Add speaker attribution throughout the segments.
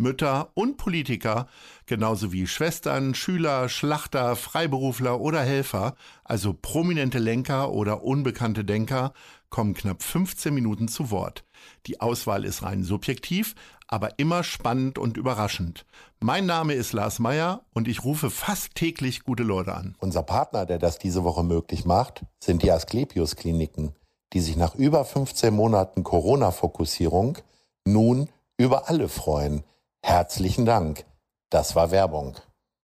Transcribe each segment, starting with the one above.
Speaker 1: Mütter und Politiker, genauso wie Schwestern, Schüler, Schlachter, Freiberufler oder Helfer, also prominente Lenker oder unbekannte Denker, kommen knapp 15 Minuten zu Wort. Die Auswahl ist rein subjektiv, aber immer spannend und überraschend. Mein Name ist Lars Meyer und ich rufe fast täglich gute Leute an.
Speaker 2: Unser Partner, der das diese Woche möglich macht, sind die Asklepios Kliniken, die sich nach über 15 Monaten Corona-Fokussierung nun über alle freuen. Herzlichen Dank. Das war Werbung.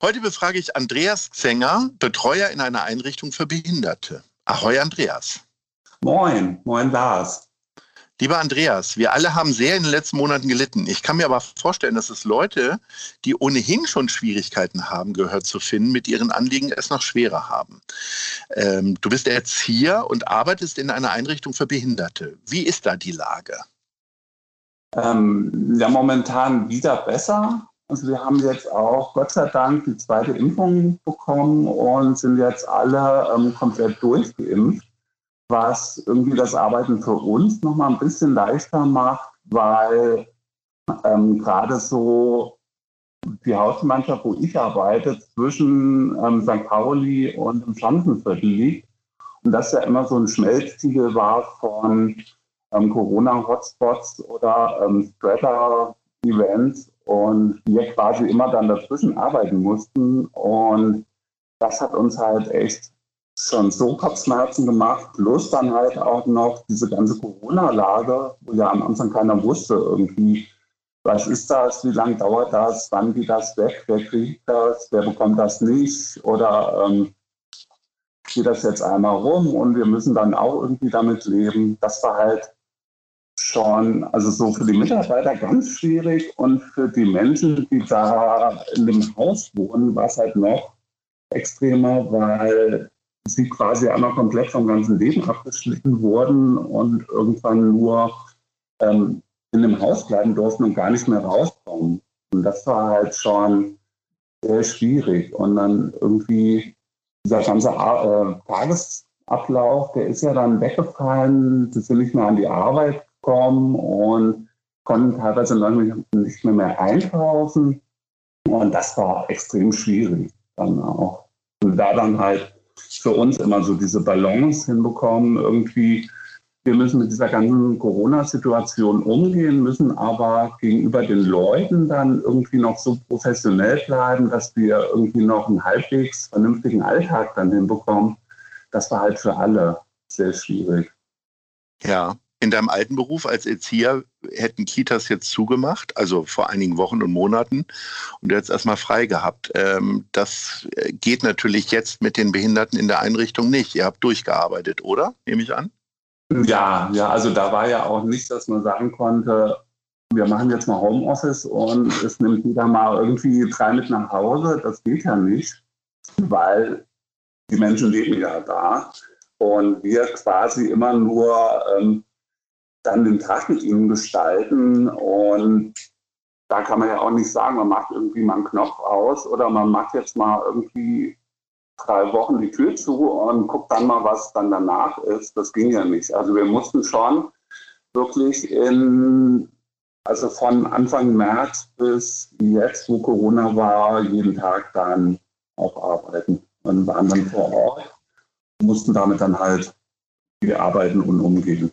Speaker 1: Heute befrage ich Andreas Zenger, Betreuer in einer Einrichtung für Behinderte. Ahoi, Andreas.
Speaker 3: Moin, moin Lars.
Speaker 1: Lieber Andreas, wir alle haben sehr in den letzten Monaten gelitten. Ich kann mir aber vorstellen, dass es Leute, die ohnehin schon Schwierigkeiten haben, Gehör zu finden, mit ihren Anliegen es noch schwerer haben. Ähm, du bist Erzieher und arbeitest in einer Einrichtung für Behinderte. Wie ist da die Lage?
Speaker 3: Ähm, ja, momentan wieder besser. Also wir haben jetzt auch Gott sei Dank die zweite Impfung bekommen und sind jetzt alle ähm, komplett durchgeimpft was irgendwie das Arbeiten für uns nochmal ein bisschen leichter macht, weil ähm, gerade so die Hausmannschaft, wo ich arbeite, zwischen ähm, St. Pauli und dem Schanzenviertel liegt. Und das ja immer so ein Schmelztiegel war von ähm, Corona-Hotspots oder ähm, Spreader-Events und wir quasi immer dann dazwischen arbeiten mussten. Und das hat uns halt echt schon so Kopfschmerzen gemacht, plus dann halt auch noch diese ganze Corona-Lage, wo ja am Anfang keiner wusste irgendwie, was ist das, wie lange dauert das, wann geht das weg, wer kriegt das, wer bekommt das nicht oder ähm, geht das jetzt einmal rum und wir müssen dann auch irgendwie damit leben. Das war halt schon, also so für die Mitarbeiter ganz schwierig und für die Menschen, die da in dem Haus wohnen, war es halt noch extremer, weil sie quasi einmal komplett vom ganzen Leben abgeschnitten wurden und irgendwann nur ähm, in dem Haus bleiben durften und gar nicht mehr rauskommen. Und das war halt schon sehr schwierig. Und dann irgendwie dieser ganze äh, Tagesablauf, der ist ja dann weggefallen. Sie sind nicht mehr an die Arbeit gekommen und konnten teilweise nicht mehr, mehr einkaufen. Und das war extrem schwierig dann auch. Und da dann halt für uns immer so diese Balance hinbekommen. Irgendwie, wir müssen mit dieser ganzen Corona-Situation umgehen, müssen aber gegenüber den Leuten dann irgendwie noch so professionell bleiben, dass wir irgendwie noch einen halbwegs vernünftigen Alltag dann hinbekommen. Das war halt für alle sehr schwierig.
Speaker 1: Ja, in deinem alten Beruf als Erzieher hätten Kitas jetzt zugemacht, also vor einigen Wochen und Monaten, und du hättest erstmal frei gehabt. Ähm, das geht natürlich jetzt mit den Behinderten in der Einrichtung nicht. Ihr habt durchgearbeitet, oder? Nehme ich an?
Speaker 3: Ja, ja, also da war ja auch nicht, dass man sagen konnte, wir machen jetzt mal Homeoffice und es nimmt jeder mal irgendwie drei mit nach Hause. Das geht ja nicht, weil die Menschen leben ja da und wir quasi immer nur ähm, dann den Tag mit ihnen gestalten. Und da kann man ja auch nicht sagen, man macht irgendwie mal einen Knopf aus oder man macht jetzt mal irgendwie drei Wochen die Tür zu und guckt dann mal, was dann danach ist. Das ging ja nicht. Also wir mussten schon wirklich in, also von Anfang März bis jetzt, wo Corona war, jeden Tag dann auch arbeiten. Und waren dann vor Ort, mussten damit dann halt arbeiten und umgehen.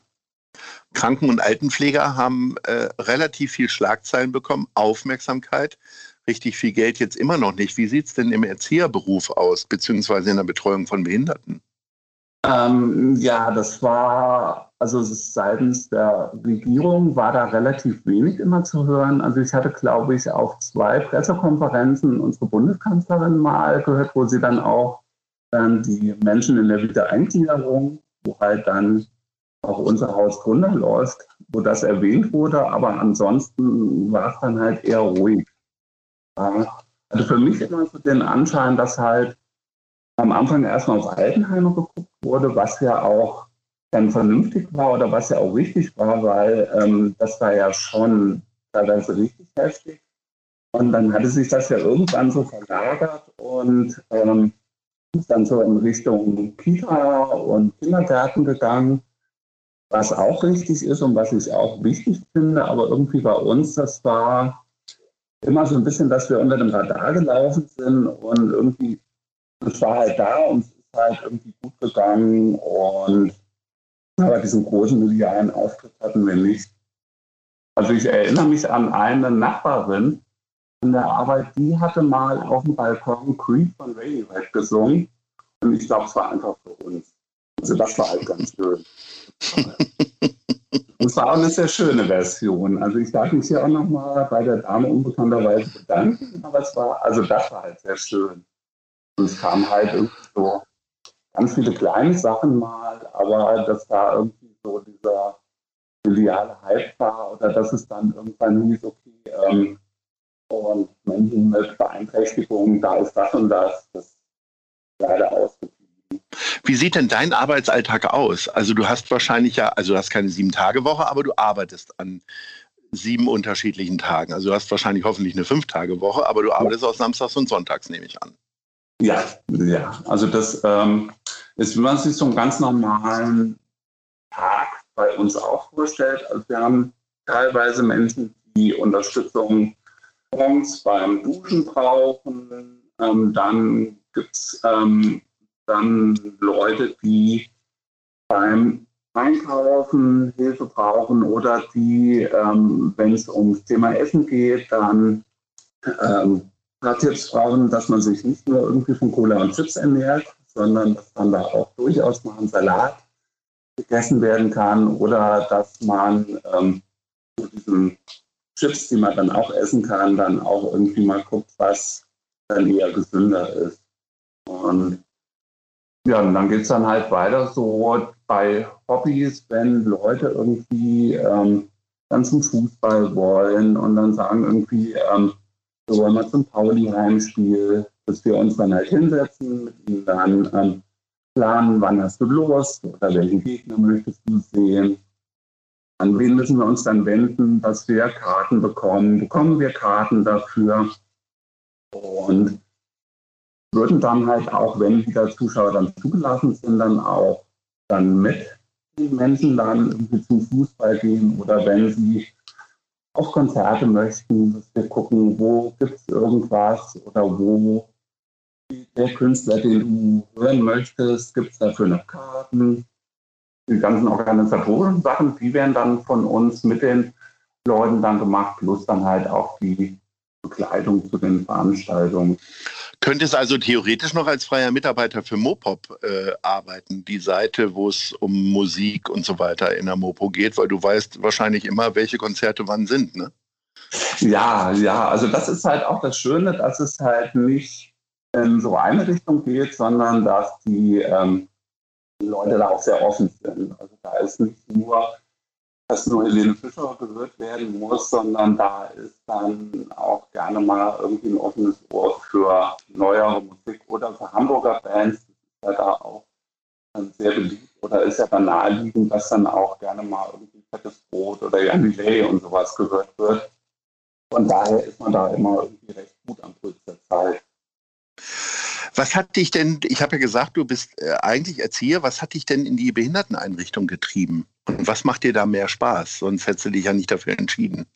Speaker 1: Kranken- und Altenpfleger haben äh, relativ viel Schlagzeilen bekommen, Aufmerksamkeit, richtig viel Geld jetzt immer noch nicht. Wie sieht es denn im Erzieherberuf aus, beziehungsweise in der Betreuung von Behinderten?
Speaker 3: Ähm, ja, das war, also seitens der Regierung war da relativ wenig immer zu hören. Also ich hatte, glaube ich, auf zwei Pressekonferenzen unsere Bundeskanzlerin mal gehört, wo sie dann auch ähm, die Menschen in der Wiedereingliederung, wo halt dann auch unser Haus drunter läuft, wo das erwähnt wurde, aber ansonsten war es dann halt eher ruhig. Also für mich immer so den Anschein, dass halt am Anfang erstmal auf Altenheime geguckt wurde, was ja auch dann vernünftig war oder was ja auch richtig war, weil ähm, das war ja schon teilweise richtig heftig. Und dann hatte sich das ja irgendwann so verlagert und ähm, ist dann so in Richtung Kita und Kindergärten gegangen, was auch richtig ist und was ich auch wichtig finde. Aber irgendwie bei uns, das war immer so ein bisschen, dass wir unter dem Radar gelaufen sind und irgendwie, es war halt da und es ist halt irgendwie gut gegangen und aber diesen großen medialen Auftritt hatten wir nicht. Also ich erinnere mich an eine Nachbarin in der Arbeit, die hatte mal auf dem Balkon Creep von Radiohead gesungen. Und ich glaube, es war einfach für uns. Also das war halt ganz schön. Es war auch eine sehr schöne Version. Also ich darf mich hier auch nochmal bei der Dame unbekannterweise bedanken, aber es war, also das war halt sehr schön. Und es kam halt irgendwie so ganz viele kleine Sachen mal, aber dass da irgendwie so dieser mediale Hype war oder dass es dann irgendwann hieß, okay, ähm, und Menschen mit Beeinträchtigungen, da ist das und das, das ist leider ausgeblieben.
Speaker 1: Wie sieht denn dein Arbeitsalltag aus? Also du hast wahrscheinlich ja, also du hast keine Sieben-Tage-Woche, aber du arbeitest an sieben unterschiedlichen Tagen. Also du hast wahrscheinlich hoffentlich eine Fünf-Tage-Woche, aber du arbeitest auch samstags und sonntags, nehme ich an.
Speaker 3: Ja, ja. Also das ähm, ist, wie man sich so einen ganz normalen Tag bei uns auch vorstellt. Also wir haben teilweise Menschen, die Unterstützung morgens beim Duschen brauchen. Ähm, dann gibt es ähm, dann Leute, die beim Einkaufen Hilfe brauchen oder die, ähm, wenn es ums Thema Essen geht, dann ähm, Tipps brauchen, dass man sich nicht nur irgendwie von Cola und Chips ernährt, sondern dass dann da auch durchaus mal ein Salat gegessen werden kann oder dass man ähm, zu diesen Chips, die man dann auch essen kann, dann auch irgendwie mal guckt, was dann eher gesünder ist. Und ja, und dann geht es dann halt weiter so bei Hobbys, wenn Leute irgendwie ähm, dann zum Fußball wollen und dann sagen irgendwie, ähm, so wollen wir zum Pauli-Heimspiel, dass wir uns dann halt hinsetzen, ihnen dann ähm, planen, wann hast du Lust oder welchen Gegner möchtest du sehen. An wen müssen wir uns dann wenden, dass wir Karten bekommen? Bekommen wir Karten dafür? Und würden dann halt auch, wenn wieder Zuschauer dann zugelassen sind, dann auch dann mit den Menschen dann zum Fußball gehen oder wenn sie auf Konzerte möchten, dass wir gucken, wo gibt es irgendwas oder wo der Künstler, den du hören möchtest, gibt es dafür noch Karten. Die ganzen organisatorischen Sachen, die werden dann von uns mit den Leuten dann gemacht, plus dann halt auch die Bekleidung zu den Veranstaltungen.
Speaker 1: Könntest also theoretisch noch als freier Mitarbeiter für Mopop äh, arbeiten, die Seite, wo es um Musik und so weiter in der Mopo geht, weil du weißt wahrscheinlich immer, welche Konzerte wann sind, ne?
Speaker 3: Ja, ja, also das ist halt auch das Schöne, dass es halt nicht in so eine Richtung geht, sondern dass die ähm, Leute da auch sehr offen sind. Also da ist nicht nur dass nur Helene Fischer gehört werden muss, sondern da ist dann auch gerne mal irgendwie ein offenes Ohr für neuere Musik oder für Hamburger Bands. Das ist ja da auch sehr beliebt oder ist ja dann naheliegend, dass dann auch gerne mal irgendwie Fettes Brot oder Delay und sowas gehört wird. Von daher ist man da immer irgendwie recht gut am Puls der Zeit.
Speaker 1: Was hat dich denn, ich habe ja gesagt, du bist äh, eigentlich Erzieher, was hat dich denn in die Behinderteneinrichtung getrieben? Und was macht dir da mehr Spaß? Sonst hättest du dich ja nicht dafür entschieden.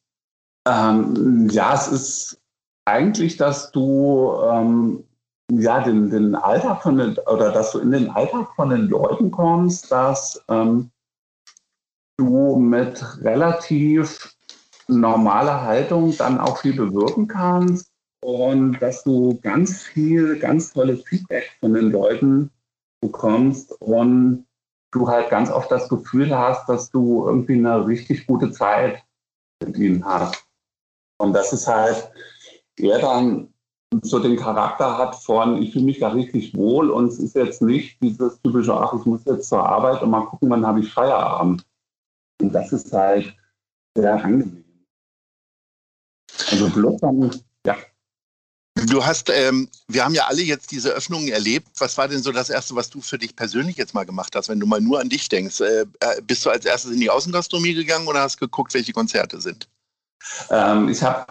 Speaker 3: Ähm, ja, es ist eigentlich, dass du ähm, ja, den, den Alltag von den, oder dass du in den Alltag von den Leuten kommst, dass ähm, du mit relativ normaler Haltung dann auch viel bewirken kannst und dass du ganz viel, ganz tolles Feedback von den Leuten bekommst und du halt ganz oft das Gefühl hast, dass du irgendwie eine richtig gute Zeit mit ihnen hast. Und das ist halt eher dann so den Charakter hat von, ich fühle mich da richtig wohl und es ist jetzt nicht dieses typische, ach, ich muss jetzt zur Arbeit und mal gucken, wann habe ich Feierabend. Und das ist halt sehr angenehm. Also bloß dann.
Speaker 1: Du hast, ähm, wir haben ja alle jetzt diese Öffnungen erlebt. Was war denn so das Erste, was du für dich persönlich jetzt mal gemacht hast, wenn du mal nur an dich denkst? Äh, äh bist du als erstes in die Außengastronomie gegangen oder hast geguckt, welche Konzerte sind?
Speaker 3: Ähm, ich habe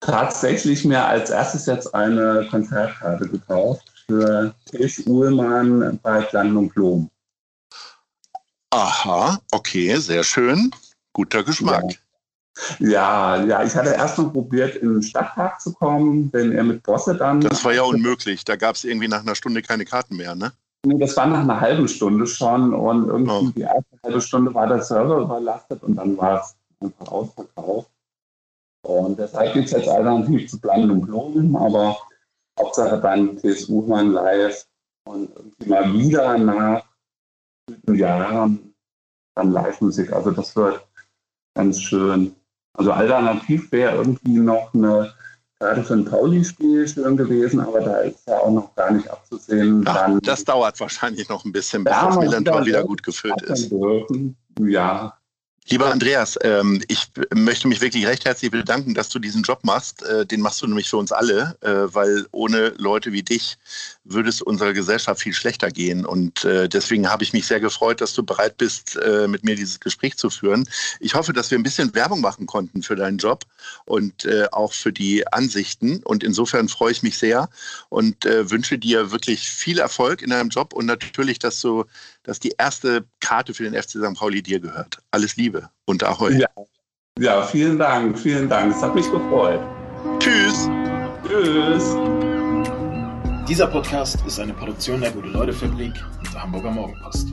Speaker 3: tatsächlich mir als erstes jetzt eine Konzertkarte gekauft für Tisch Uhlmann bei Klang und Blom.
Speaker 1: Aha, okay, sehr schön. Guter Geschmack.
Speaker 3: Ja. Ja, ja, ich hatte erst mal probiert, in den Stadtpark zu kommen, wenn er mit Bosse dann.
Speaker 1: Das war ja unmöglich. Da gab es irgendwie nach einer Stunde keine Karten mehr, ne?
Speaker 3: Nee, das war nach einer halben Stunde schon und irgendwie oh. die erste halbe Stunde war der Server überlastet und dann war es einfach ausverkauft. Und deshalb gibt es jetzt alternativ zu Plan und Blumen, aber Hauptsache dann TSU mal live und irgendwie mal wieder nach Jahren dann Live-Musik. Also das wird ganz schön. Also alternativ wäre irgendwie noch eine gerade für ein Pauli-Spiel schön gewesen, aber da ist ja auch noch gar nicht abzusehen.
Speaker 1: Ach, Dann, das dauert wahrscheinlich noch ein bisschen, bis das Millantor wieder gut gefüllt ist.
Speaker 3: Ja,
Speaker 1: Lieber Andreas, ähm, ich möchte mich wirklich recht herzlich bedanken, dass du diesen Job machst. Äh, den machst du nämlich für uns alle, äh, weil ohne Leute wie dich würde es unserer Gesellschaft viel schlechter gehen. Und äh, deswegen habe ich mich sehr gefreut, dass du bereit bist, mit mir dieses Gespräch zu führen. Ich hoffe, dass wir ein bisschen Werbung machen konnten für deinen Job und auch für die Ansichten. Und insofern freue ich mich sehr und wünsche dir wirklich viel Erfolg in deinem Job und natürlich, dass du dass die erste Karte für den FC St. Pauli dir gehört. Alles Liebe und Ahoi.
Speaker 3: Ja. ja, vielen Dank, vielen Dank. Es hat mich gefreut.
Speaker 1: Tschüss.
Speaker 3: Tschüss.
Speaker 4: Dieser Podcast ist eine Produktion der Gute-Leute-Fabrik und der Hamburger Morgenpost.